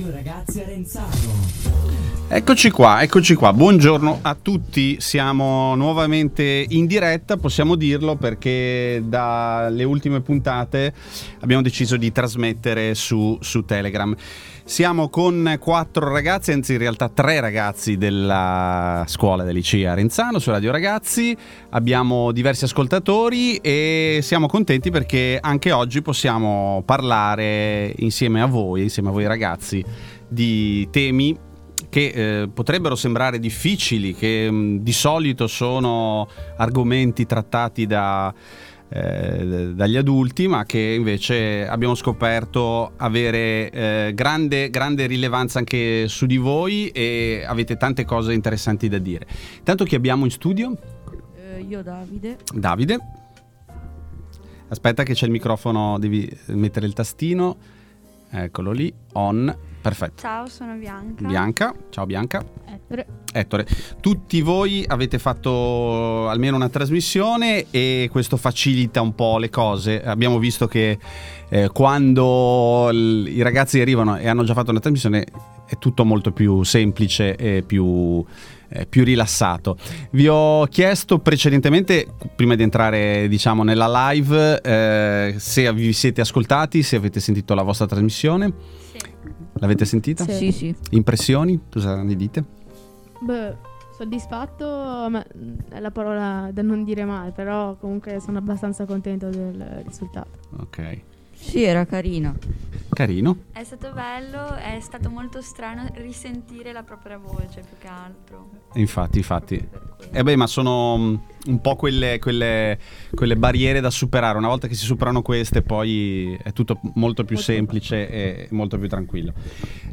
Radio Ragazzi Arenzano. Eccoci qua, eccoci qua. Buongiorno a tutti. Siamo nuovamente in diretta, possiamo dirlo perché dalle ultime puntate abbiamo deciso di trasmettere su, su Telegram. Siamo con quattro ragazzi, anzi in realtà tre ragazzi della scuola dell'ICEA Arenzano su Radio Ragazzi. Abbiamo diversi ascoltatori e siamo contenti perché anche oggi possiamo parlare insieme a voi, insieme a voi ragazzi, di temi che eh, potrebbero sembrare difficili, che mh, di solito sono argomenti trattati da, eh, dagli adulti, ma che invece abbiamo scoperto avere eh, grande, grande rilevanza anche su di voi e avete tante cose interessanti da dire. Tanto chi abbiamo in studio? Eh, io Davide. Davide. Aspetta che c'è il microfono, devi mettere il tastino. Eccolo lì, on. Perfetto. Ciao, sono Bianca. Bianca, ciao Bianca. Ettore. Ettore, tutti voi avete fatto almeno una trasmissione e questo facilita un po' le cose. Abbiamo visto che eh, quando l- i ragazzi arrivano e hanno già fatto una trasmissione è tutto molto più semplice e più, eh, più rilassato. Vi ho chiesto precedentemente, prima di entrare diciamo nella live, eh, se vi siete ascoltati, se avete sentito la vostra trasmissione. L'avete sentita? Sì, sì. sì. Impressioni? Cosa ne dite? Beh, soddisfatto ma è la parola da non dire mai, però comunque sono abbastanza contento del risultato. Ok. Sì, era carino. Carino. È stato bello, è stato molto strano risentire la propria voce più che altro. Infatti, infatti. Quello. Eh beh, ma sono mm, un po' quelle, quelle- quelle barriere da superare. Una volta che si superano queste, poi è tutto molto più semplice e molto più tranquillo.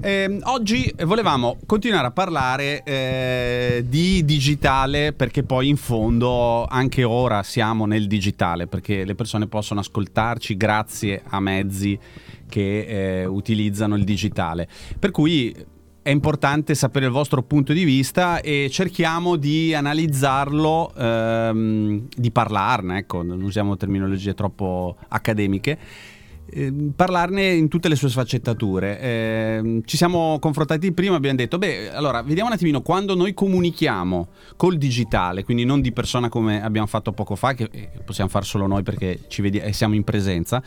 Ehm, oggi volevamo continuare a parlare eh, di digitale perché poi in fondo anche ora siamo nel digitale perché le persone possono ascoltarci grazie a mezzi che eh, utilizzano il digitale. Per cui è importante sapere il vostro punto di vista e cerchiamo di analizzarlo, ehm, di parlarne, ecco, non usiamo terminologie troppo accademiche. Ehm, Parlarne in tutte le sue sfaccettature. Ehm, ci siamo confrontati prima abbiamo detto: beh, allora vediamo un attimino quando noi comunichiamo col digitale, quindi non di persona come abbiamo fatto poco fa, che eh, possiamo fare solo noi perché ci vedi- e siamo in presenza.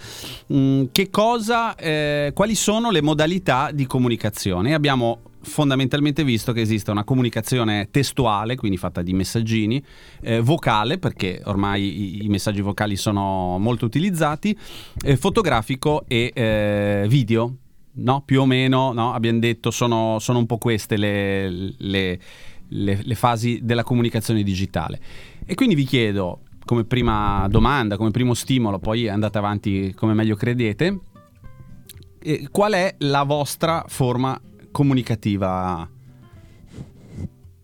Mm, che cosa, eh, quali sono le modalità di comunicazione? Abbiamo fondamentalmente visto che esiste una comunicazione testuale, quindi fatta di messaggini, eh, vocale, perché ormai i, i messaggi vocali sono molto utilizzati, eh, fotografico e eh, video. No, più o meno, no? abbiamo detto, sono, sono un po' queste le, le- le- le fasi della comunicazione digitale. E quindi vi chiedo, come prima domanda, come primo stimolo, poi andate avanti come meglio credete, eh, qual è la vostra forma comunicativa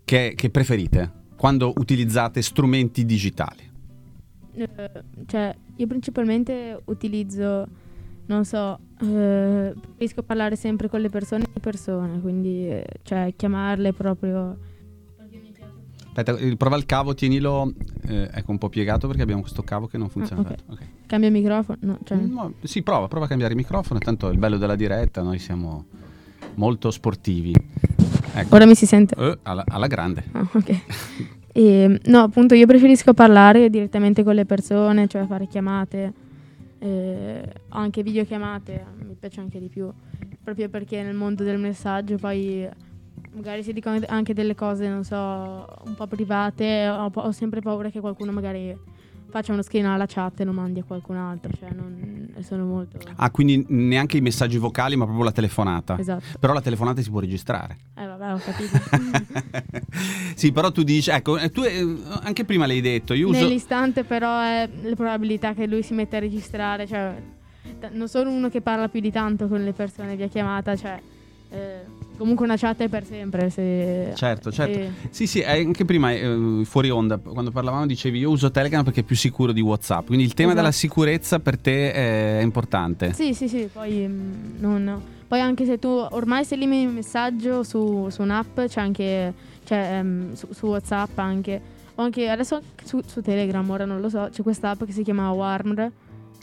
che, che preferite quando utilizzate strumenti digitali? Eh, cioè, io principalmente utilizzo, non so, eh, riesco a parlare sempre con le persone di persona, quindi eh, cioè chiamarle proprio. Aspetta, eh, prova il cavo, tienilo eh, ecco un po' piegato perché abbiamo questo cavo che non funziona. ok. Aspetta, ok. Cambia microfono? No, cioè, No, sì, prova, prova a cambiare il microfono, tanto il bello della diretta, noi siamo molto sportivi. Ecco. Ora mi si sente. Eh, alla, alla grande. Ah, ok. E, no, appunto, io preferisco parlare direttamente con le persone, cioè fare chiamate, eh, anche videochiamate, mi piace anche di più, proprio perché nel mondo del messaggio poi magari si dicono anche delle cose, non so, un po' private, ho, ho sempre paura che qualcuno magari faccia uno screen alla chat e lo mandi a qualcun altro, cioè non, sono molto... Ah, quindi neanche i messaggi vocali, ma proprio la telefonata. Esatto. Però la telefonata si può registrare. Eh vabbè, ho capito. sì, però tu dici, ecco, eh, tu eh, anche prima l'hai detto, io uso... Nell'istante però è le probabilità che lui si metta a registrare, cioè non sono uno che parla più di tanto con le persone via chiamata, cioè eh, comunque una chat è per sempre. Se, Certo, certo. e- Sì, sì, eh, anche prima eh, fuori onda, quando parlavamo dicevi io uso Telegram perché è più sicuro di WhatsApp, quindi il tema Esatto. della sicurezza per te è importante. Sì, sì, sì, poi mm, non- Poi anche se tu ormai se elimini il messaggio su, su un'app, c'è anche c'è, ehm, su, su WhatsApp anche. O anche adesso su, su Telegram, ora non lo so, c'è questa app che si chiama Warmer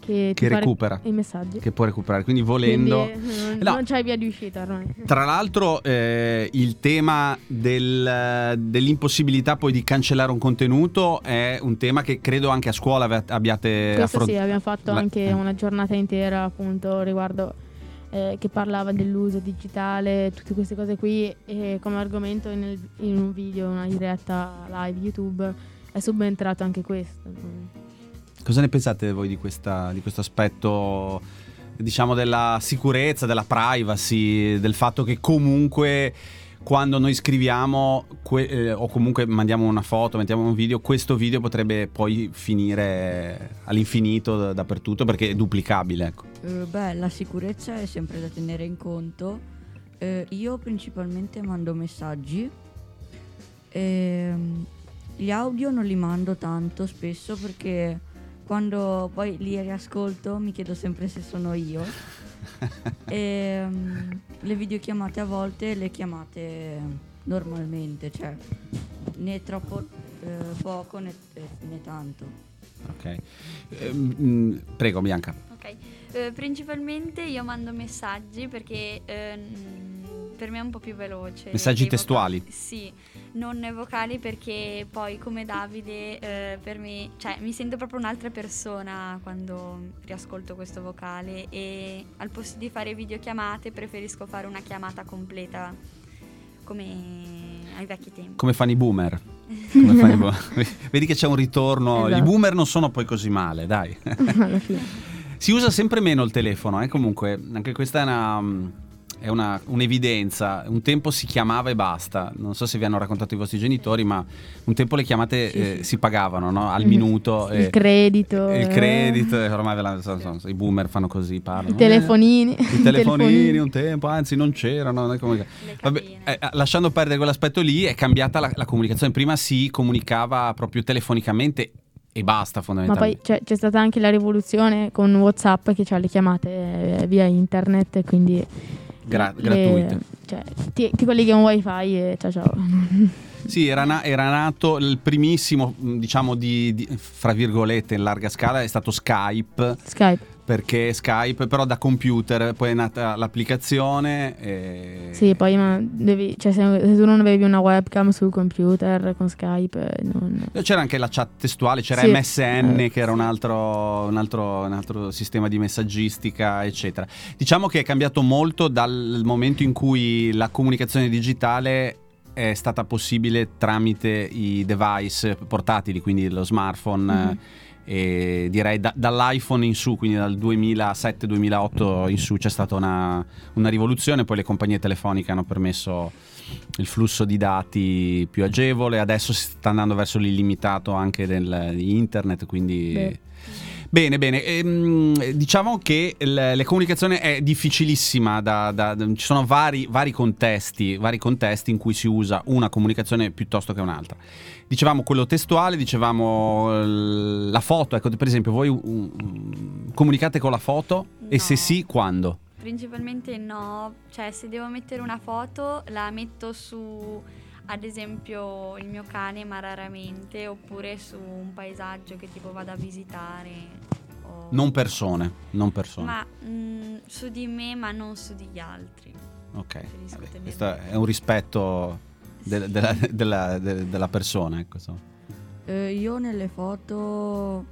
che, Che recupera. i messaggi. Che può recuperare, quindi volendo... Quindi, eh, non, No. non c'hai via di uscita ormai. Tra l'altro eh, il tema del- dell'impossibilità poi di cancellare un contenuto è un tema che credo anche a scuola abbiate Questo sì, abbiamo fatto La- anche eh. una giornata intera appunto riguardo eh, che parlava dell'uso digitale, tutte queste cose qui e come argomento nel- in un video, una diretta live YouTube è subentrato anche questo. Cosa ne pensate voi di, questa- di questo aspetto, diciamo, della sicurezza, della privacy, del fatto che comunque quando noi scriviamo que- eh, o comunque mandiamo una foto, mettiamo un video, questo video potrebbe poi finire all'infinito da- dappertutto perché è duplicabile, ecco. Eh, beh, la sicurezza è sempre da tenere in conto. Eh, io principalmente mando messaggi. Ehm, gli audio non li mando tanto spesso perché quando poi li riascolto mi chiedo sempre se sono io. Ehm, le videochiamate a volte le chiamate normalmente, cioè né troppo eh, poco né, eh, né tanto. Ok. Ehm, mm, prego, Bianca. Ok, eh, principalmente io mando messaggi perché ehm, per me è un po' più veloce. Messaggi testuali? Sì, non vocali perché poi come Davide eh, per me, cioè mi sento proprio un'altra persona quando riascolto questo vocale e al posto di fare videochiamate preferisco fare una chiamata completa come ai vecchi tempi. Come fanno i boomer? Come fanno i boomer? Vedi che c'è un ritorno. I Esatto. boomer non sono poi così male, dai. Alla fine. Si usa sempre meno il telefono, eh? comunque, anche questa è una. È una- un'evidenza. Un tempo si chiamava e basta. Non so se vi hanno raccontato i vostri genitori, ma un tempo le chiamate Sì, eh, sì. si pagavano no? al Mhm. minuto. Il eh, credito. il eh, credito, eh, ormai ve la- so- so- i boomer fanno così, parlano. I telefonini. Eh, I telefonini un tempo, anzi non c'erano. come- Vabbè, eh, lasciando perdere quell'aspetto lì, è cambiata la, la comunicazione. Prima si comunicava proprio telefonicamente e basta, Ma poi fondamentalmente. c'è, c'è stata anche la rivoluzione con WhatsApp che ha le chiamate eh, via internet, e quindi Gra- gratuite. cioè, ti, ti colleghi a un wifi e ciao ciao. Sì, era, na- era nato il primissimo, diciamo, di, di- fra virgolette, in larga scala, è stato Skype. Skype. Perché Skype, però da computer, poi è nata l'applicazione. E... Sì, poi ma devi, cioè, se, se tu non avevi una webcam sul computer con Skype, non... C'era anche la chat testuale, c'era Sì. MSN Eh, che era un altro, un, altro, un altro sistema di messaggistica, eccetera. Diciamo che è cambiato molto dal momento in cui la comunicazione digitale è stata possibile tramite i device portatili, quindi lo smartphone. Mhm. E direi da- dall'iPhone in su, quindi dal 2007-2008 in su c'è stata una, una rivoluzione, poi le compagnie telefoniche hanno permesso il flusso di dati più agevole, adesso si sta andando verso l'illimitato anche di internet, quindi... Beh. Bene, bene. Ehm, diciamo che l- la comunicazione è difficilissima, da- da- da- ci sono vari, vari contesti, vari contesti in cui si usa una comunicazione piuttosto che un'altra. Dicevamo quello testuale, dicevamo eh, la foto, ecco per esempio voi um, comunicate con la foto e se No. sì quando? Principalmente no, cioè se devo mettere una foto la metto su ad esempio il mio cane ma raramente oppure su un paesaggio che tipo vado a visitare. o- Non persone, non persone. Ma mm, su di me ma non su di altri. Ok, vabbè, questo è un rispetto del- della, della- de- della persona, ecco, insomma. Eh, io nelle foto,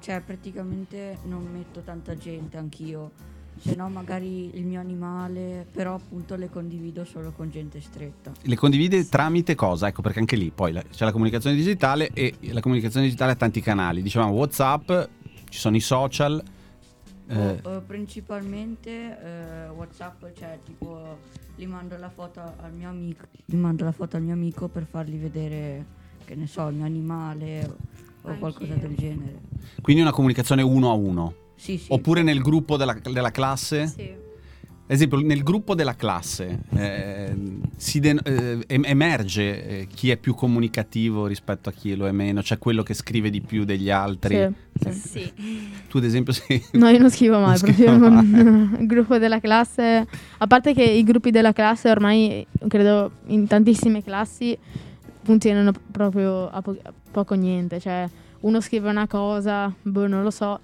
cioè praticamente non metto tanta gente anch'io, se no magari il mio animale, però appunto le condivido solo con gente stretta. Le condivide tramite cosa? Ecco, perché anche lì poi la- c'è la comunicazione digitale e la comunicazione digitale ha tanti canali. Dicevamo WhatsApp, ci sono i social. Eh, O, eh, principalmente eh, WhatsApp, cioè tipo gli mando la foto al mio amico, gli mando la foto al mio amico per fargli vedere, che ne so, il mio animale o, o Anch'io. qualcosa del genere. quindi una comunicazione uno a uno. Sì, sì. Oppure nel gruppo della, della classe? Sì. Ad esempio, nel gruppo della classe eh, si den- eh, em- emerge eh, chi è più comunicativo rispetto a chi lo è meno, cioè quello che scrive di più degli altri. Sì, sì. Tu, ad esempio, sei. No, io non scrivo mai, Non scrivo proprio mai. il gruppo della classe, a parte che i gruppi della classe ormai, credo, in tantissime classi funzionano proprio a, po- a poco niente, cioè uno scrive una cosa, boh, non lo so,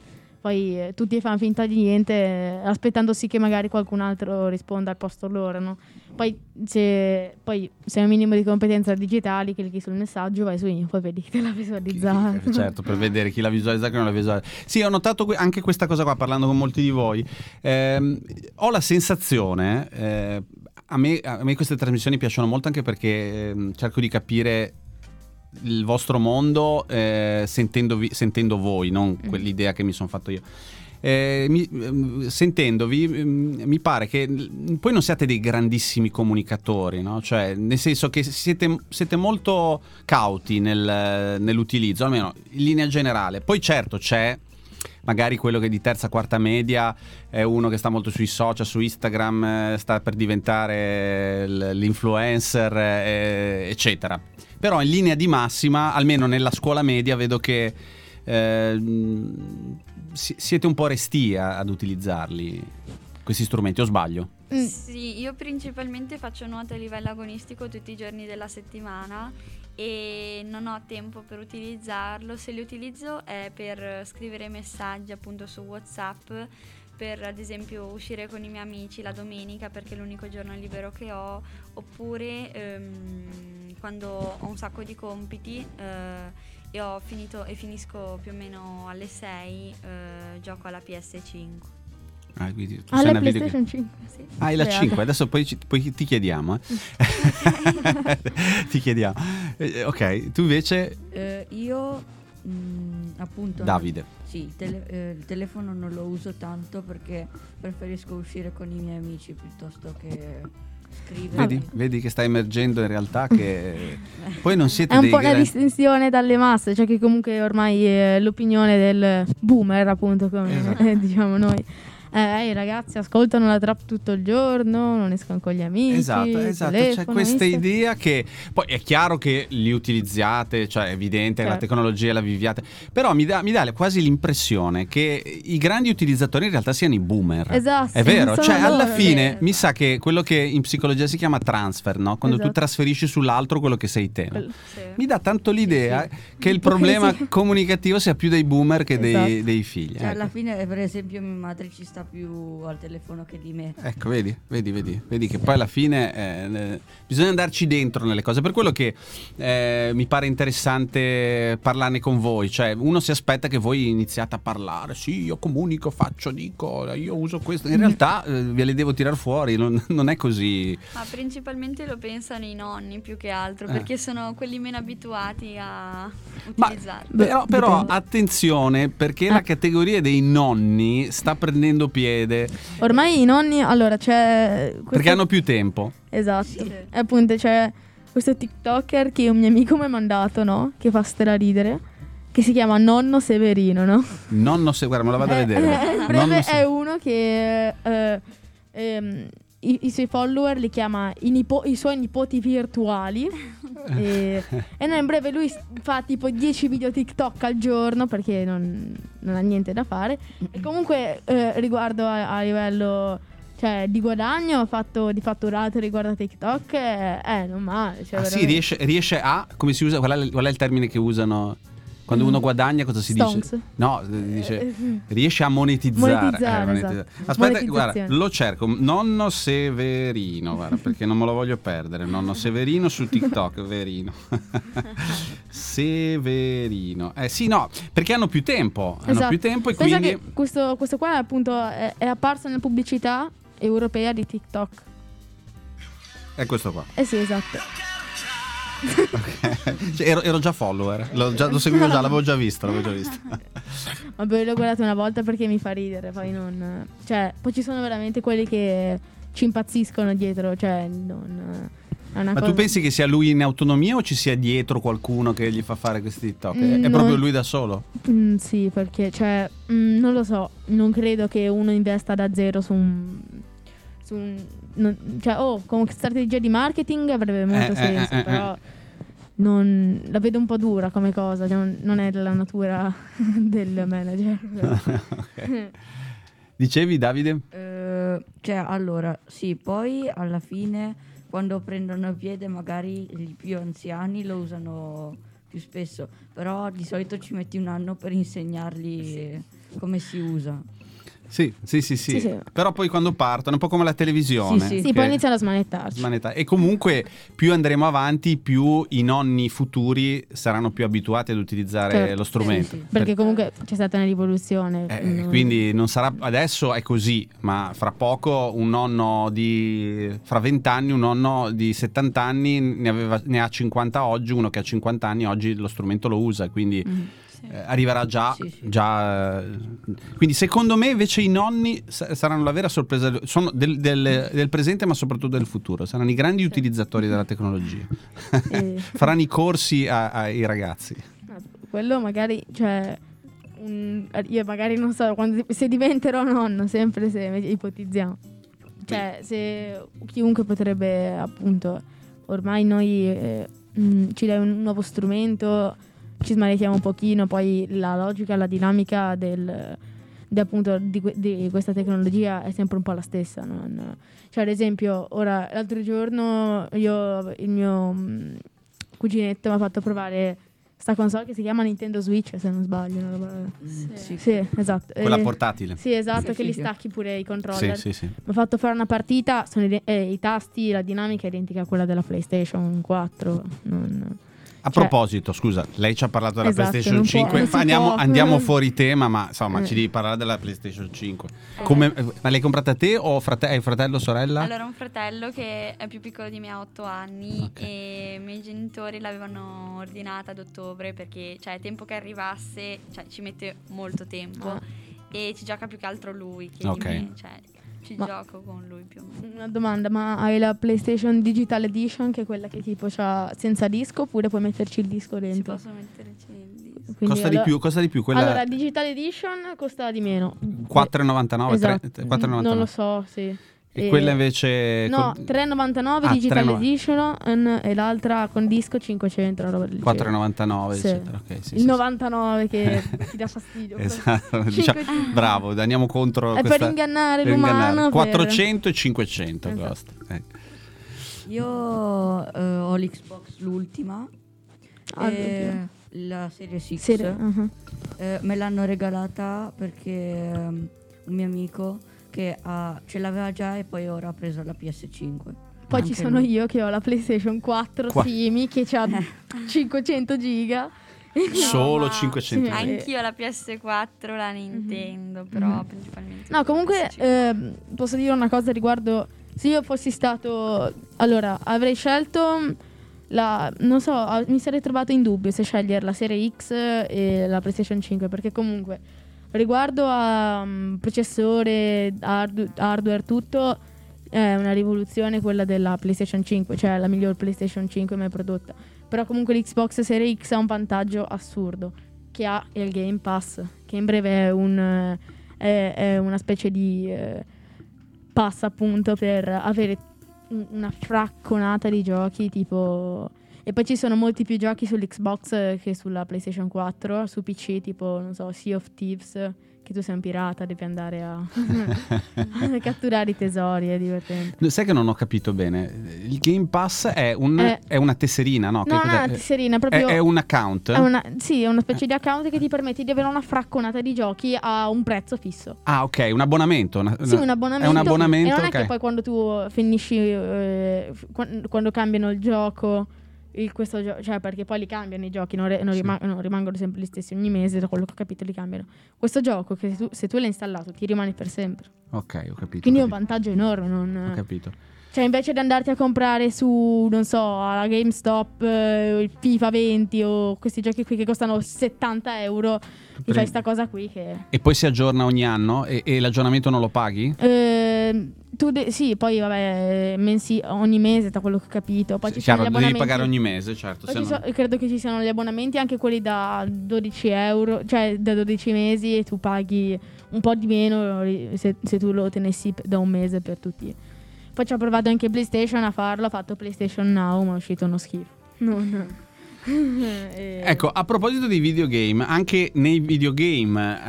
poi eh, tutti fanno finta di niente, eh, aspettandosi che magari qualcun altro risponda al posto loro, no? Poi se, poi se hai un minimo di competenza digitali, clicchi sul messaggio, vai su info e vedi che te l'ha visualizzato. certo, per vedere chi l'ha visualizzato e chi non l'ha visualizzato. Sì, ho notato anche questa cosa qua parlando con molti di voi. Ehm, ho la sensazione, eh, a, me, a me queste trasmissioni piacciono molto anche perché ehm, cerco di capire il vostro mondo eh, sentendovi- sentendo voi, non quell'idea che mi sono fatto io. Eh, mi- ehm, sentendovi ehm, mi pare che mm, poi non siate dei grandissimi comunicatori, no? cioè, nel senso che siete, siete molto cauti nel- nell'utilizzo, almeno in linea generale. Poi certo c'è magari quello che di terza quarta media è uno che sta molto sui social, su Instagram, eh, sta per diventare l- l'influencer, eh, eccetera. Però in linea di massima, almeno nella scuola media, vedo che eh, si- siete un po' restia ad utilizzarli, questi strumenti, o sbaglio? Mm. Sì, io principalmente faccio nuoto a livello agonistico tutti i giorni della settimana e non ho tempo per utilizzarlo. Se li utilizzo è per scrivere messaggi appunto su WhatsApp, per ad esempio uscire con i miei amici la domenica perché è l'unico giorno libero che ho, oppure ehm, quando ho un sacco di compiti eh, e ho finito e finisco più o meno alle 6, eh, gioco alla PS5. Ah, quindi tu sei Alla una video- PlayStation 5. Sì. Ah, è la Beata. 5, adesso poi, ci- poi ti chiediamo. eh. ti chiediamo. Eh, ok, tu invece, Eh, io mm, appunto Davide. Sì, il, tele- eh, il telefono non lo uso tanto perché preferisco uscire con i miei amici piuttosto che scrivere. Vedi, vedi che sta emergendo in realtà che poi non siete È un dei po' una gran- distinzione dalle masse, cioè che comunque ormai è l'opinione del boomer, appunto, come Esatto. eh, diciamo noi. Eh, i ragazzi ascoltano la trap tutto il giorno, non escono con gli amici. Esatto, esatto, c'è telefono, questa Insta- idea che poi è chiaro che li utilizzate, cioè è evidente che la Certo. tecnologia la viviate, però mi dà, mi dà quasi l'impressione che i grandi utilizzatori in realtà siano i boomer. Esatto, È vero, cioè alla loro, fine eh. mi sa che quello che in psicologia si chiama transfer, no? Quando tu Esatto. trasferisci sull'altro quello che sei te. no? Quello- Sì. Mi dà tanto l'idea Sì, che il problema comunicativo sia più dei boomer che dei, Esatto. dei figli. Cioè, ecco. alla fine, per esempio, mia madre ci sta più al telefono che di me. Ecco, vedi, vedi, vedi, vedi che poi alla fine eh, bisogna andarci dentro nelle cose. Per quello che eh, mi pare interessante parlarne con voi. Cioè, uno si aspetta che voi iniziate a parlare. Sì, io comunico, faccio, dico, io uso questo. In realtà eh, ve le devo tirar fuori, non, non è così. Ma principalmente lo pensano i nonni più che altro, Eh. perché sono quelli meno abituati a Ma utilizzarlo. però, però dipende. attenzione perché la Eh. categoria dei nonni sta prendendo piede Ormai i nonni, allora c'è... questo- perché hanno più tempo. Esatto. Sì. E appunto c'è questo TikToker che un mio amico mi ha mandato, no? Che fa straridere. Che si chiama Nonno Severino, no? Nonno se guarda, me la vado a Eh, vedere. eh, in Nonno breve se- è uno che eh, ehm, i, i suoi follower li chiama i, nipo- i suoi nipoti virtuali. E, e no, in breve lui fa tipo 10 video TikTok al giorno perché non, non ha niente da fare. E comunque eh, riguardo a, a livello cioè, di guadagno fatto di fatturato riguardo a TikTok, eh, eh, non male. Cioè, Ah, sì, riesce, riesce a. Come si usa? Qual è, qual è il termine che usano? Quando Mm. uno guadagna, cosa si Stonks. dice? No, eh, dice. Eh, Riesce a monetizzare. Monetizzare, eh, monetizzare. esatto. Aspetta, guarda, lo cerco. Nonno Severino, guarda, perché non me lo voglio perdere. Nonno Severino su TikTok, Verino. Severino. Eh sì, no, perché hanno più tempo. Hanno Esatto. più tempo e Pensa quindi. che questo, questo qua appunto è, è apparso nella pubblicità europea di TikTok. È questo qua. Eh sì, esatto. Cioè, ero, ero già follower. L'ho già- lo seguivo già, l'avevo già visto. L'avevo già visto. Ma poi l'ho guardato una volta perché mi fa ridere, poi non... Cioè, poi ci sono veramente quelli che ci impazziscono dietro, cioè non... Ma cosa... tu pensi che sia lui in autonomia o ci sia dietro qualcuno che gli fa fare questi TikTok? È, Mm, è no. proprio lui da solo? Mm, sì, perché, cioè, mm, non lo so, non credo che uno investa da zero su un... Su un non- cioè, oh, con strategia di marketing avrebbe molto Eh, eh, senso, eh, eh, però... Non, la vedo un po' dura come cosa, cioè, non, non è della natura del manager. Dicevi Davide? Eh, cioè, allora, sì, poi alla fine, quando prendono piede, magari i più anziani lo usano più spesso, però di solito ci metti un anno per insegnargli come si usa. Sì, sì, sì, sì. Sì, sì. Però poi quando partono, un po' come la televisione. Sì, sì. Sì, poi iniziano a smanettarci. smanetta- E comunque più andremo avanti, più i nonni futuri saranno più abituati ad utilizzare Certo. lo strumento. Sì. Perché comunque c'è stata una rivoluzione. Eh, mm, quindi non sarà adesso è così, ma fra poco un nonno di fra 20 anni, un nonno di 70 anni ne, aveva- ne ha 50 oggi, uno che ha 50 anni oggi lo strumento lo usa, quindi mm. Sì. eh, arriverà già, Sì, sì. già, eh, quindi secondo me invece i nonni sa- saranno la vera sorpresa sono del, del- del presente ma soprattutto del futuro saranno i grandi utilizzatori della tecnologia E- faranno i corsi a- ai ragazzi quello magari, cioè, un- io magari non so, quando, se diventerò nonno, sempre se ipotizziamo. Cioè, se chiunque potrebbe, appunto, ormai noi eh, mh, ci dai un nuovo strumento, ci smanettiamo un pochino, poi la logica, la dinamica del, di, appunto, di, di questa tecnologia è sempre un po' la stessa. non- Cioè, ad esempio, ora, l'altro giorno io, il mio mh, cuginetto mi ha fatto provare sta console che si chiama Nintendo Switch, se non sbaglio. Mm, sì. Sì, esatto. quella Eh, portatile Sì, esatto, Sì, che sì, li sì. stacchi pure i sì, controller. sì, sì. Mi ha fatto fare una partita, sono ide- eh, i tasti, la dinamica è identica a quella della PlayStation 4. non- A Cioè- proposito, scusa, lei ci ha parlato della Esatto, PlayStation non può- 5. non si andiamo, può. andiamo fuori tema, ma insomma, Eh. ci devi parlare della PlayStation 5. Come, eh, ma l'hai comprata te o frate- hai fratello o sorella? Allora, un fratello che è più piccolo di me, ha 8 anni, Ok. e i miei genitori l'avevano ordinata ad ottobre perché, cioè, tempo che arrivasse, cioè, ci mette molto tempo Ah. e ci gioca più che altro lui che Ok. di me, cioè, ci Ma- gioco con lui più o meno. Una domanda, ma hai la PlayStation Digital Edition, che è quella che tipo c'ha senza disco, oppure puoi metterci il disco Si dentro? possono mettere il disco. Quindi costa di allora- più, costa di più quella Allora, Digital Edition costa di meno. 4,99, Esatto. 3 4,99. Non lo so, sì. E quella invece No, con- 3,99 Ah, Digital 3,99. Edition e l'altra con disco 500, una roba del genere. 4,99 Sì. eccetera. Ok, sì, Il sì, 99 che ti dà fastidio. Esatto, diciamo- bravo, andiamo contro È per questa ingannare per l'umano. ingannare. per- 400 e 500 Esatto. costa. Ecco. Io eh, ho l'Xbox l'ultima, Ah, e la. Serie- uh-huh. Eh, me l'hanno regalata perché ehm, un mio amico che ha- ce l'aveva già e poi ora ha preso la PS5. Poi Anche ci sono lui. io che ho la PlayStation 4 Qua- Simi che ha 500 giga. Solo ma- 500 sì, euro. Anch'io la PS4, la Nintendo, però Mhm. principalmente. No, comunque PS5. ehm, posso dire una cosa riguardo. Se io fossi stato. Allora, avrei scelto. La, non so, ah, mi sarei trovato in dubbio se scegliere la serie X e la PlayStation 5 perché comunque riguardo a mm, processore, hard- hardware, tutto è una rivoluzione quella della PlayStation 5, cioè la miglior PlayStation 5 mai prodotta. Però comunque l'Xbox Series X ha un vantaggio assurdo che ha il Game Pass, che in breve è, un, è- è una specie di eh, pass appunto per avere un- una fracconata di giochi tipo... E poi ci sono molti più giochi sull'Xbox eh, che sulla PlayStation 4, su PC tipo, non so, Sea of Thieves, che tu sei un pirata, devi andare a, a catturare i tesori, è divertente. Sai che non ho capito bene. Il Game Pass è, un- Eh. è una tesserina, no? No, no, no, tesserina, è, proprio... è un account? è una, sì, è una specie di account che ti permette di avere una fracconata di giochi a un prezzo fisso. Ah, ok, un abbonamento. una- Sì, un abbonamento. È un abbonamento, E non è ok. che poi quando tu finisci, eh, quando cambiano il gioco, il- questo gio- cioè perché poi li cambiano i giochi, non, re- non Sì. rima- non rimangono sempre gli stessi ogni mese, da quello che ho capito li cambiano. Questo gioco, che se tu, se tu l'hai installato, ti rimane per sempre. Ok, ho capito. Quindi è ho un capito, vantaggio enorme. ho Non, capito. Cioè, invece di andarti a comprare su, non so, alla GameStop, eh, il FIFA 20 o questi giochi qui che costano 70 euro, ti Prendi. fai sta cosa qui che... E poi si aggiorna ogni anno e, e l'aggiornamento non lo paghi? Ehm, tu de- sì, poi vabbè, mensi- ogni mese, da quello che ho capito. Poi Sì, ci sono chiaro, gli devi pagare ogni mese, certo. No- so- credo che ci siano gli abbonamenti, anche quelli da 12 euro, cioè da 12 mesi e tu paghi un po' di meno se, se tu lo tenessi da un mese per tutti. Poi ci ho provato anche PlayStation a farlo, ha fatto PlayStation Now, ma è uscito uno schifo. Non- E- Ecco, a proposito dei videogame, anche nei videogame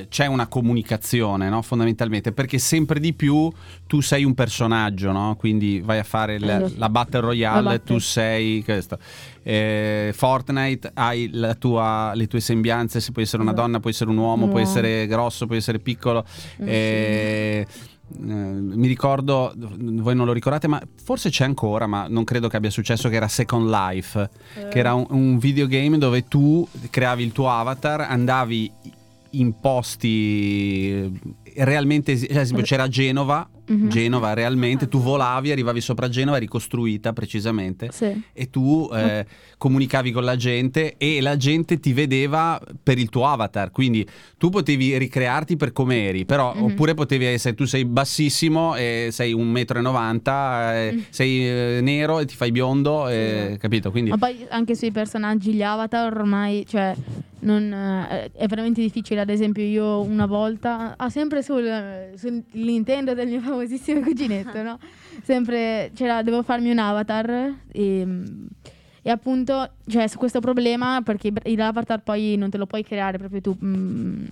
eh, c'è una comunicazione, no? Fondamentalmente, perché sempre di più tu sei un personaggio, no? Quindi vai a fare la, Esatto. la Battle Royale, La battle. tu sei questo. Eh, Fortnite hai la tua- le tue sembianze, se puoi essere una donna, puoi essere un uomo, Un puoi essere grosso, puoi essere piccolo. Eh, eh, mi ricordo, voi non lo ricordate, ma forse c'è ancora, ma non credo che abbia successo, che era Second Life Eh, che era un, un videogame dove tu creavi il tuo avatar, andavi in posti eh, realmente, cioè, esempio c'era Genova, Mhm. Genova realmente, tu volavi, arrivavi sopra Genova, ricostruita precisamente. Sì. E tu eh, comunicavi con la gente e la gente ti vedeva per il tuo avatar, quindi tu potevi ricrearti per come eri, però Mhm. oppure potevi essere, tu sei bassissimo e sei un metro e novanta, eh, Mm. sei eh, nero e ti fai biondo, eh, Sì. capito? Quindi Ma poi anche sui personaggi, gli avatar ormai, cioè, non, eh, è veramente difficile. Ad esempio, io una volta, ah, sempre sul, sul Nintendo del mio famosissimo cuginetto, no? Sempre, c'era, devo farmi un avatar e, e appunto, cioè, su questo problema, perché l'avatar poi non te lo puoi creare proprio tu mm,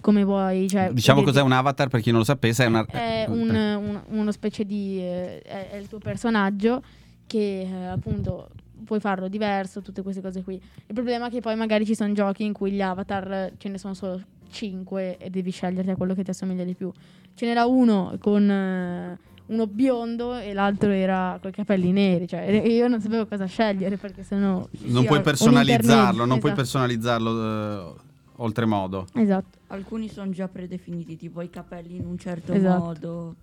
come vuoi. Cioè, Diciamo cos'è un avatar per chi non lo sapesse, è una... è un, un- uno specie di eh, è, è il tuo personaggio che eh, appunto puoi farlo diverso, tutte queste cose qui. Il problema è che poi magari ci sono giochi in cui gli avatar eh, ce ne sono solo 5 e devi sceglierti a quello che ti assomiglia di più. Ce n'era uno con eh, uno biondo e l'altro era con i capelli neri, cioè io non sapevo cosa scegliere perché sennò Non sì, puoi personalizzarlo, non puoi esatto. personalizzarlo eh, oltremodo. Esatto. Alcuni sono già predefiniti, tipo i capelli in un certo Esatto. modo.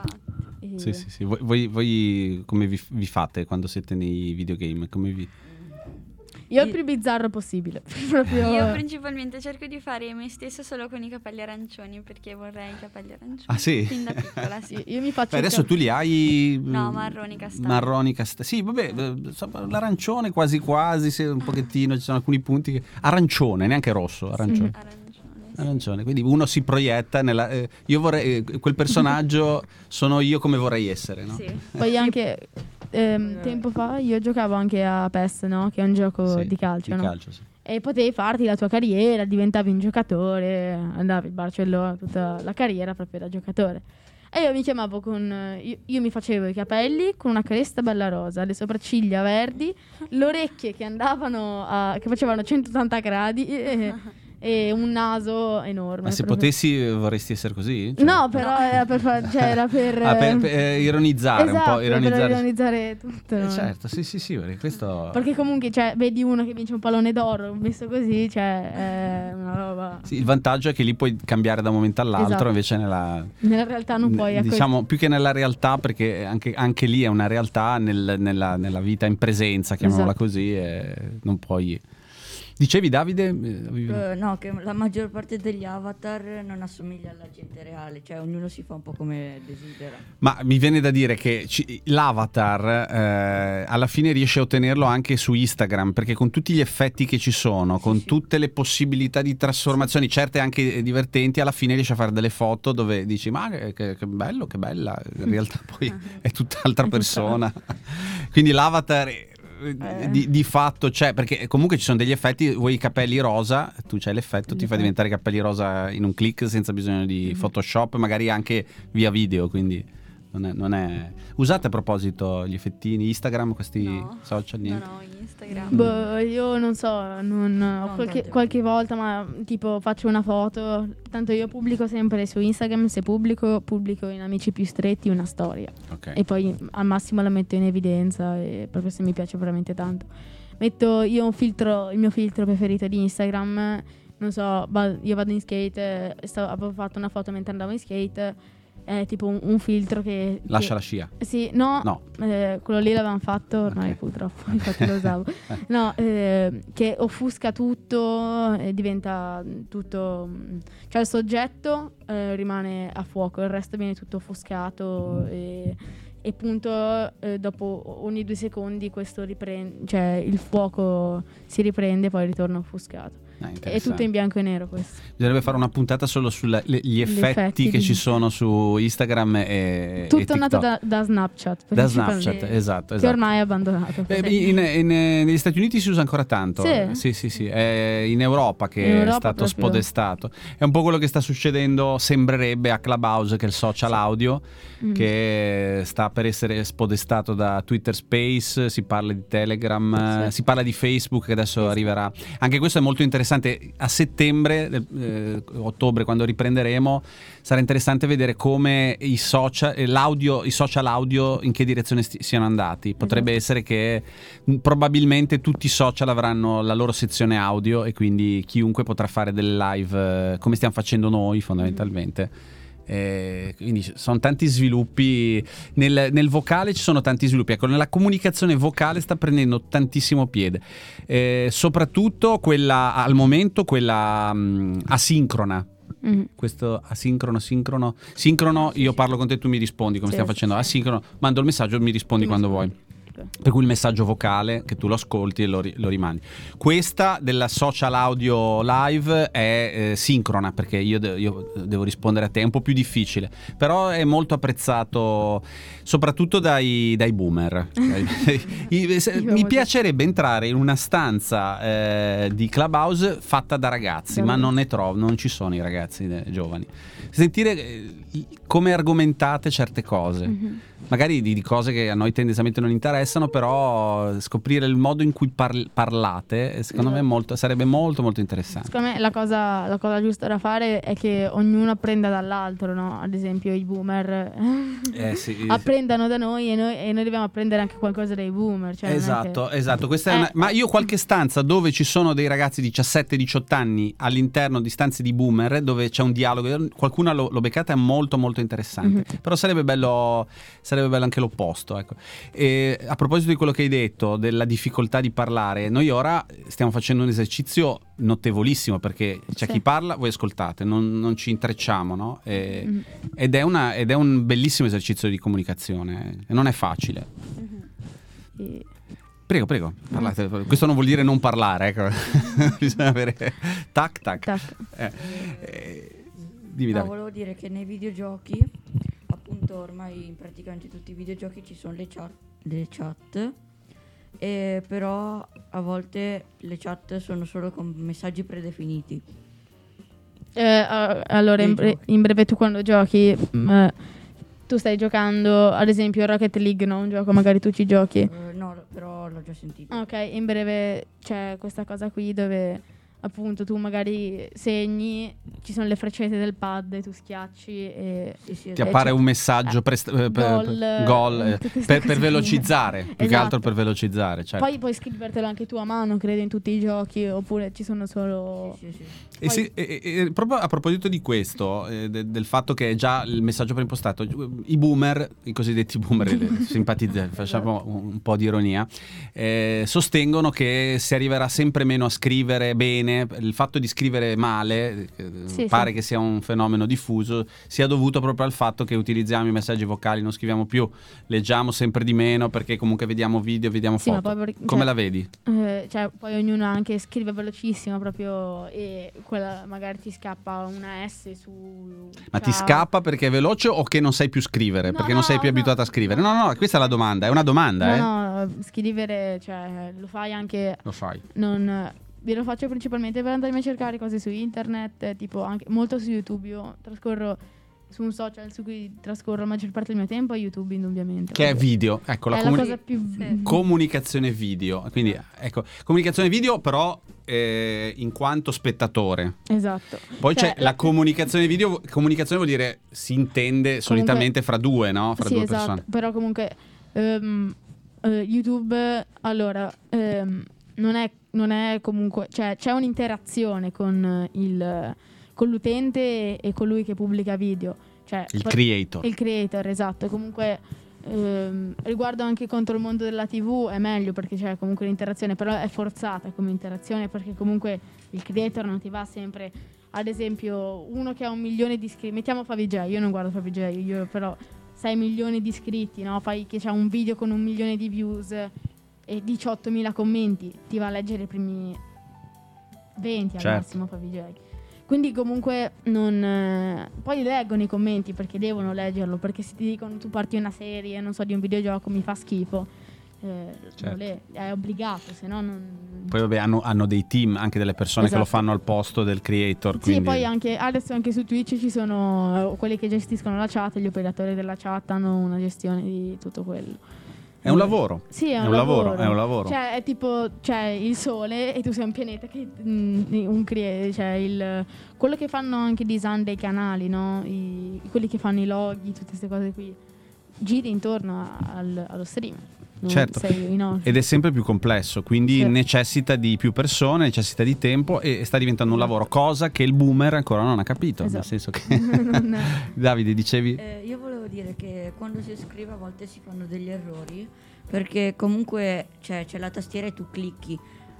Infatti. E- Sì, sì, sì. Voi, voi- voi come vi, vi fate quando siete nei videogame? Come vi... Io il più bizzarro possibile. Proprio Io principalmente cerco di fare me stesso solo con i capelli arancioni perché vorrei i capelli arancioni. Ah, sì? Fin da piccola, sì. io, mi faccio Beh, adesso cap- tu li hai... No, mm, marroni castani. Marroni castani. Sì, vabbè, eh, l'arancione quasi quasi, se un pochettino, ci sono alcuni punti. che- Arancione, neanche rosso. Arancione, sì. Arancione, quindi uno si proietta nella... eh, io vorrei... eh, quel personaggio sono io come vorrei essere, no? Sì. Poi anche ehm, tempo fa io giocavo anche a PES, no? Che è un gioco Sì, di calcio, di no? calcio, sì. E potevi farti la tua carriera, diventavi un giocatore, andavi al Barcellona, tutta la carriera proprio da giocatore. E io mi chiamavo con. eh, Io, io mi facevo i capelli con una cresta bella rosa, le sopracciglia verdi, le orecchie che andavano a. che facevano 180 gradi e, e un naso enorme. Ma se proprio. potessi vorresti essere così? Cioè- No, però era per, fa- cioè, era per, Ah, per, per, eh, ironizzare un esatto, po', ironizzare. per ironizzare tutto. Eh, no? certo, sì, sì, sì, perché questo... Perché comunque, cioè, vedi uno che vince un pallone d'oro, messo così, cioè, è una roba... Sì, il vantaggio è che lì puoi cambiare da un momento all'altro, Esatto. invece nella... Nella realtà non puoi... ecco, Diciamo più che nella realtà, perché anche, anche lì è una realtà nel- nella, nella vita in presenza, chiamiamola Esatto. così, e non puoi... Dicevi Davide? Eh, Eh, no, che la maggior parte degli avatar non assomiglia alla gente reale, cioè ognuno si fa un po' come desidera. Ma mi viene da dire che ci- l'avatar eh, alla fine riesce a ottenerlo anche su Instagram, perché con tutti gli effetti che ci sono, con sì. tutte le possibilità di trasformazioni, certe anche divertenti, alla fine riesce a fare delle foto dove dici ma che, che- che bello, che bella, in realtà poi è tutt'altra persona. Quindi l'avatar... eh. Di, di fatto c'è perché comunque ci sono degli effetti vuoi i capelli rosa tu c'hai l'effetto ti fa L'effetto. diventare i capelli rosa in un click senza bisogno di Photoshop magari anche via video quindi non è, non è- usate a proposito gli effettini Instagram questi No, social niente Non ho Instagram. Boh, io non so, non, Non qualche, qualche volta, ma tipo faccio una foto, tanto io pubblico sempre su Instagram, se pubblico, pubblico in amici più stretti una storia. ok e poi al massimo la metto in evidenza e proprio se mi piace veramente tanto. Metto io un filtro, il mio filtro preferito di Instagram, non so, io vado in skate, eh, stavo- avevo fatto una foto mentre andavo in skate, è tipo un, un filtro che... lascia che- la scia Sì, no, no eh, quello lì l'avevamo fatto ormai Ok. purtroppo, infatti lo usavo. No, eh, che offusca tutto e diventa tutto... mm, Cioè il soggetto eh, rimane a fuoco, il resto viene tutto offuscato e, e appunto eh, dopo ogni due secondi questo riprende, cioè il fuoco si riprende e poi ritorna offuscato. Ah, È tutto in bianco e nero questo. Bisognerebbe fare una puntata solo sugli effetti, effetti che di- ci sono su Instagram e, Tutto e nato da, da Snapchat. Da Snapchat, esatto, Che esatto. ormai è abbandonato. Eh, in- in- negli Stati Uniti si usa ancora tanto. Sì? sì, sì. sì. È in Europa che In Europa è stato proprio. spodestato. È un po' quello che sta succedendo, sembrerebbe, a Clubhouse, che è il social audio, Mm. che sta per essere spodestato da Twitter Space, si parla di Telegram, Sì. si parla di Facebook che adesso Sì. arriverà. Anche questo è molto interessante. A settembre, eh, ottobre, quando riprenderemo, sarà interessante vedere come i social, eh, l'audio, i social audio in che direzione sti- siano andati. Potrebbe Esatto. essere che mh, probabilmente tutti i social avranno la loro sezione audio e quindi chiunque potrà fare delle live eh, come stiamo facendo noi fondamentalmente. Eh, quindi sono tanti sviluppi nel, nel vocale ci sono tanti sviluppi ecco nella comunicazione vocale sta prendendo tantissimo piede Eh, soprattutto quella al momento quella mh, asincrona Mm. questo asincrono, sincrono. Sincrono, io parlo con te, tu mi rispondi come Sì, stiamo facendo. Asincrono, mando il messaggio, mi rispondi Ti quando rispondo. Per cui il messaggio vocale che tu lo ascolti e lo, ri- lo rimandi. Questa della social audio live è eh, sincrona perché io, de- io devo rispondere a te, è un po' più difficile, però è molto apprezzato soprattutto dai, dai boomer. Mi piacerebbe entrare in una stanza eh, di Clubhouse fatta da ragazzi, ma non ne trovo, non ci sono i ragazzi eh, giovani. Sentire eh, come argomentate certe cose Mhm. magari di, di cose che a noi tendenzialmente non interessano, però scoprire il modo in cui parl- parlate, eh, secondo me Esatto. molto- sarebbe molto molto interessante. Secondo me la cosa, la cosa giusta da fare è che ognuno apprenda dall'altro, no? Ad esempio i boomer Eh, sì. apprendano da noi e, noi e noi dobbiamo apprendere anche qualcosa dai boomer. Cioè Esatto, che- esatto. È Eh. una- Ma io qualche stanza dove ci sono dei ragazzi di 17-18 anni all'interno di stanze di boomer dove c'è un dialogo, qualcuna l'ho, l'ho beccata, è molto molto interessante. Mhm. Però sarebbe bello, sarebbe bello anche l'opposto. Ecco. E a proposito di quello che hai detto, della difficoltà di parlare, noi ora stiamo facendo un esercizio notevolissimo perché c'è Sì. chi parla, voi ascoltate, non, non ci intrecciamo, no? E- Mhm. ed, è una- ed è un bellissimo esercizio di comunicazione e non è facile. E- Prego, prego, parlate. Questo non vuol dire non parlare, ecco. Bisogna avere tac tac. tac. Eh, eh, dimmi No, volevo dire che nei videogiochi, appunto ormai in praticamente tutti i videogiochi ci sono le chat, le chat e però a volte le chat sono solo con messaggi predefiniti. Eh, allora, in, bre- in breve tu quando giochi, mm, eh, tu stai giocando ad esempio Rocket League, no? Un gioco, magari tu ci giochi. Eh, no, però l'ho già sentito. Ok, in breve c'è questa cosa qui dove appunto tu magari segni, ci sono le freccette del pad e tu schiacci e... Sì, sì, Ti esatto. appare un messaggio prest- eh, per, Gol, eh, queste per, velocizzare, più che Esatto. altro per velocizzare. certo. Poi puoi scrivertelo anche tu a mano, credo, in tutti i giochi, oppure ci sono solo... Sì, sì, sì. E se- e- e- proprio a proposito di questo, eh, de- del fatto che è già il messaggio preimpostato, i boomer, i cosiddetti boomer, le- simpatizza- facciamo un, un po' di ironia, eh, sostengono che si arriverà sempre meno a scrivere bene, il fatto di scrivere male, eh, Sì, pare sì. che sia un fenomeno diffuso, sia dovuto proprio al fatto che utilizziamo i messaggi vocali, non scriviamo più, leggiamo sempre di meno perché comunque vediamo video, vediamo Sì, foto. poi Come cioè- la vedi? Eh, cioè, poi ognuno anche scrive velocissimo proprio e quella magari ti scappa una S su... Ma ti scappa perché è veloce o che non sai più scrivere? No, perché non no, sei più no. abituato a scrivere? No, no, questa è la domanda, è una domanda, eh. No, no, scrivere, cioè, lo fai anche Lo fai. non... Io lo faccio principalmente per andarmi a cercare cose su internet, tipo anche molto su YouTube. Io trascorro su un social su cui trascorro la maggior parte del mio tempo a YouTube, indubbiamente. Che è video, ecco, la è comuni- la cosa più... Sì. comunicazione video. Quindi, ecco, comunicazione video però eh, in quanto spettatore. Esatto. Poi Cioè, c'è la comunicazione video, comunicazione vuol dire si intende solitamente fra due, no? Fra sì, due esatto, persone. però comunque ehm, eh, YouTube, allora, ehm, non, è, non è comunque, cioè c'è un'interazione con, eh, il, con l'utente e, colui che pubblica video. Cioè, Il poi- creator. il creator, esatto. Comunque, ehm, riguardo anche contro il mondo della TV è meglio perché c'è comunque l'interazione, però è forzata come interazione perché comunque il creator non ti va sempre. Ad esempio, uno che ha un milione di iscritti, mettiamo Favij, io non guardo Favij, io però 6 milioni di iscritti, no? Fai che c'ha un video con un milione di views e 18.000 commenti, ti va a leggere i primi 20 al Certo. massimo fa videogiochi. Quindi comunque non... eh, poi leggono i commenti perché devono leggerlo, perché se ti dicono tu parti una serie, non so, di un videogioco, mi fa schifo, eh, Certo. le- è obbligato, se no non... Poi vabbè hanno, hanno dei team, anche delle persone che lo Esatto. fanno al posto del creator. Sì, quindi... poi anche, adesso anche su Twitch ci sono eh, quelli che gestiscono la chat, gli operatori della chat hanno una gestione di tutto quello. È un lavoro. Sì, è, È un lavoro, è un lavoro. Cioè, è tipo, c'è il sole e tu sei un pianeta che mm, un crea- cioè il, quello che fanno anche i design dei canali, no? I- quelli che fanno i loghi, tutte queste cose qui. Giri intorno al- allo stream. Non Certo. Ed è sempre più complesso, quindi Sì. necessita di più persone, necessita di tempo e sta diventando un lavoro, cosa che il boomer ancora non ha capito. Nel Esatto. senso che. Davide, dicevi. Eh, io volevo dire che quando si scrive a volte si fanno degli errori perché comunque cioè, c'è la tastiera e tu clicchi,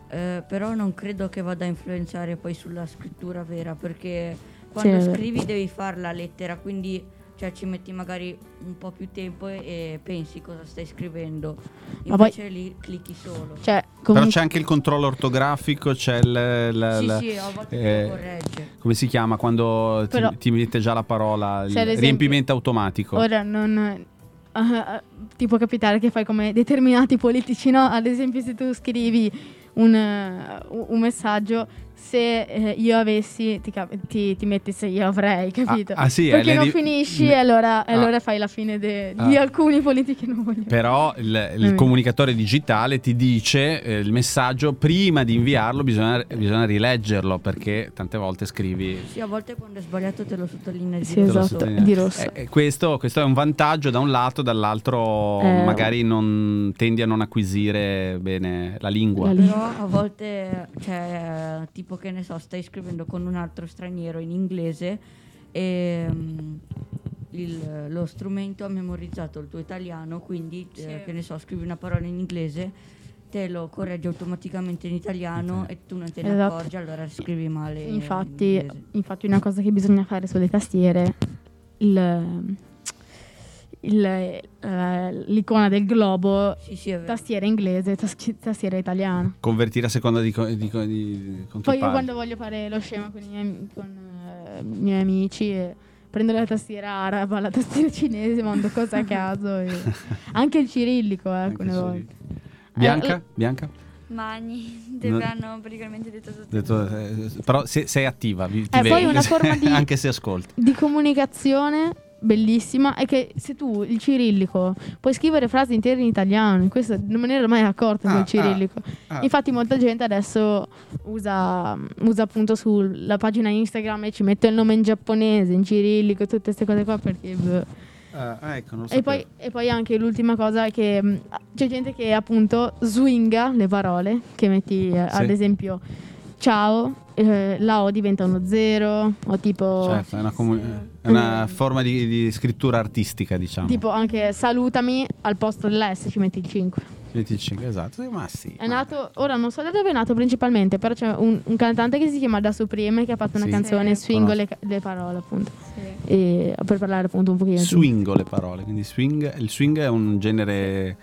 eh, però non credo che vada a influenzare poi sulla scrittura vera perché quando vero. scrivi devi fare la lettera, quindi cioè, ci metti magari un po' più tempo e, e pensi cosa stai scrivendo, Ma poi- invece lì clicchi solo. cioè, Però comunque, c'è anche il controllo ortografico, c'è il. sì, sì, a volte te eh, lo corregge. come si chiama quando ti, Però- ti mette già la parola, il esempio- riempimento automatico. ora non... ah, ti può capitare che fai come determinati politici, no? Ad esempio se tu scrivi un, eh, un messaggio, se eh, io avessi, ti, cap- ti, ti metti se io avrei, capito? ah, sì, eh, Perché non di- finisci ne- e allora, e Ah. allora fai la fine de- Ah. di alcuni politici che non voglio. Però il, il comunicatore digitale ti dice eh, il messaggio prima di inviarlo bisogna, bisogna rileggerlo perché tante volte scrivi Sì, a volte quando è sbaliato te lo sottolinea. Sì, esatto, sottolinea. di rosso. Eh, eh, questo, questo è un vantaggio da un lato, dall'altro Eh. magari non tendi a non acquisire bene la lingua. La lingua. Però a volte, cioè, tipo che ne so, stai scrivendo con un altro straniero in inglese e mm, il- lo strumento ha memorizzato il tuo italiano, quindi eh, Sì. che ne so, scrivi una parola in inglese, te lo corregge automaticamente in italiano e tu non te ne Esatto. accorgi, allora scrivi male. in Infatti, inglese. infatti una cosa che bisogna fare sulle tastiere, il- il- eh, l'icona del globo, Sì, sì, tastiera inglese, tas- tastiera italiana. Convertire a seconda di, co- di, co- di- con Poi io parli. quando voglio fare lo scema con i miei, con, eh, i miei amici, eh, prendo la tastiera araba, la tastiera cinese, mando cose a caso. e- anche il cirillico, eh, Anche alcune se- volte. Bianca? Eh, Bianca? Magni, te l'hanno praticamente detto tutto. Detto, eh, però se- sei attiva, vi- ti Eh, poi una forma di- anche se ascolti. di comunicazione bellissima è che se tu il cirillico puoi scrivere frasi intere in italiano, questo non me ne ero mai accorto Ah, del cirillico. ah. Infatti molta gente adesso usa, usa appunto sulla pagina Instagram e ci mette il nome in giapponese, in cirillico, tutte queste cose qua perché... boh. Ah, ecco, non lo E poi, e poi anche l'ultima cosa è che mh, c'è gente che appunto swinga le parole, che metti eh, Sì. ad esempio ciao, eh, la O diventa uno zero, o tipo... Certo, è una, comu- è una forma di, di scrittura artistica, diciamo. Tipo anche salutami al posto dell'S ci metti il 5. 25, esatto. Sì, Ma sì. È ma- nato, ora non so da dove è nato principalmente, però c'è un, un cantante che si chiama Da Supreme che ha fatto una Sì. canzone Sì. swingo le, le parole appunto. Sì. E, per parlare appunto un pochino. di- Swingo le parole, quindi swing, il swing è un genere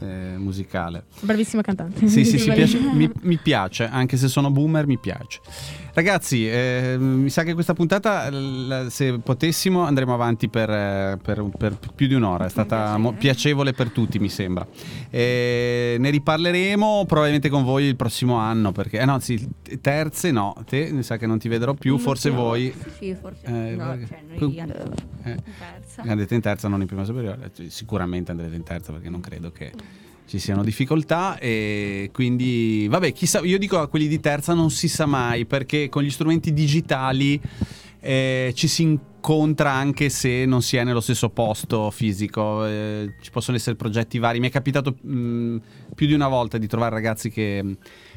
eh, musicale. Bravissima cantante. Sì, sì, sì, piace- mi, mi piace, anche se sono boomer mi piace. Ragazzi, eh, mi sa che questa puntata, l- se potessimo, andremo avanti per, eh, per- per più di un'ora. È stata mo- piacevole per tutti, mi sembra. Eh, ne riparleremo probabilmente con voi il prossimo anno, perché... Eh no, sì, terze no, te mi sa che non ti vedrò più, Non forse so. voi... Sì, forse. Eh, no, perché- cioè, noi andiamo. eh, Terza. andrete in terza, non in prima superiore. Cioè, Sicuramente andrete in terza perché non credo che ci siano difficoltà e quindi vabbè, chissà, io dico a quelli di terza non si sa mai perché con gli strumenti digitali eh, ci si incontra anche se non si è nello stesso posto fisico, eh, ci possono essere progetti vari. Mi è capitato mh, più di una volta di trovare ragazzi che mh,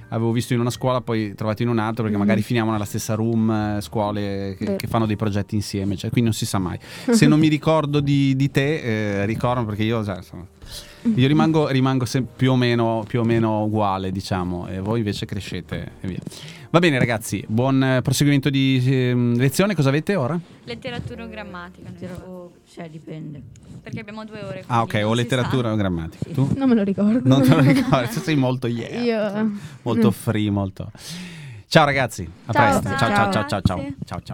avevo visto in una scuola, poi trovati in un'altra perché Mhm. magari finiamo nella stessa room, eh, scuole che, che fanno dei progetti insieme, cioè, quindi non si sa mai. Se non mi ricordo di, di te, eh, ricordo perché io, sai, insomma, io rimango, rimango sem- più, o meno, più o meno uguale, diciamo, e voi invece crescete e via. Va bene, ragazzi, buon eh, proseguimento di ehm, lezione. Cosa avete ora? Letteratura o grammatica. o- cioè, dipende. Perché abbiamo due ore. Ah, ok, o letteratura o grammatica. Sì. Tu? Non me lo ricordo. Non te lo ricordi? Sei molto yeah. Io... Molto free, molto. Ciao ragazzi, a Ciao. presto. Ciao ciao ciao ciao ciao ciao ciao.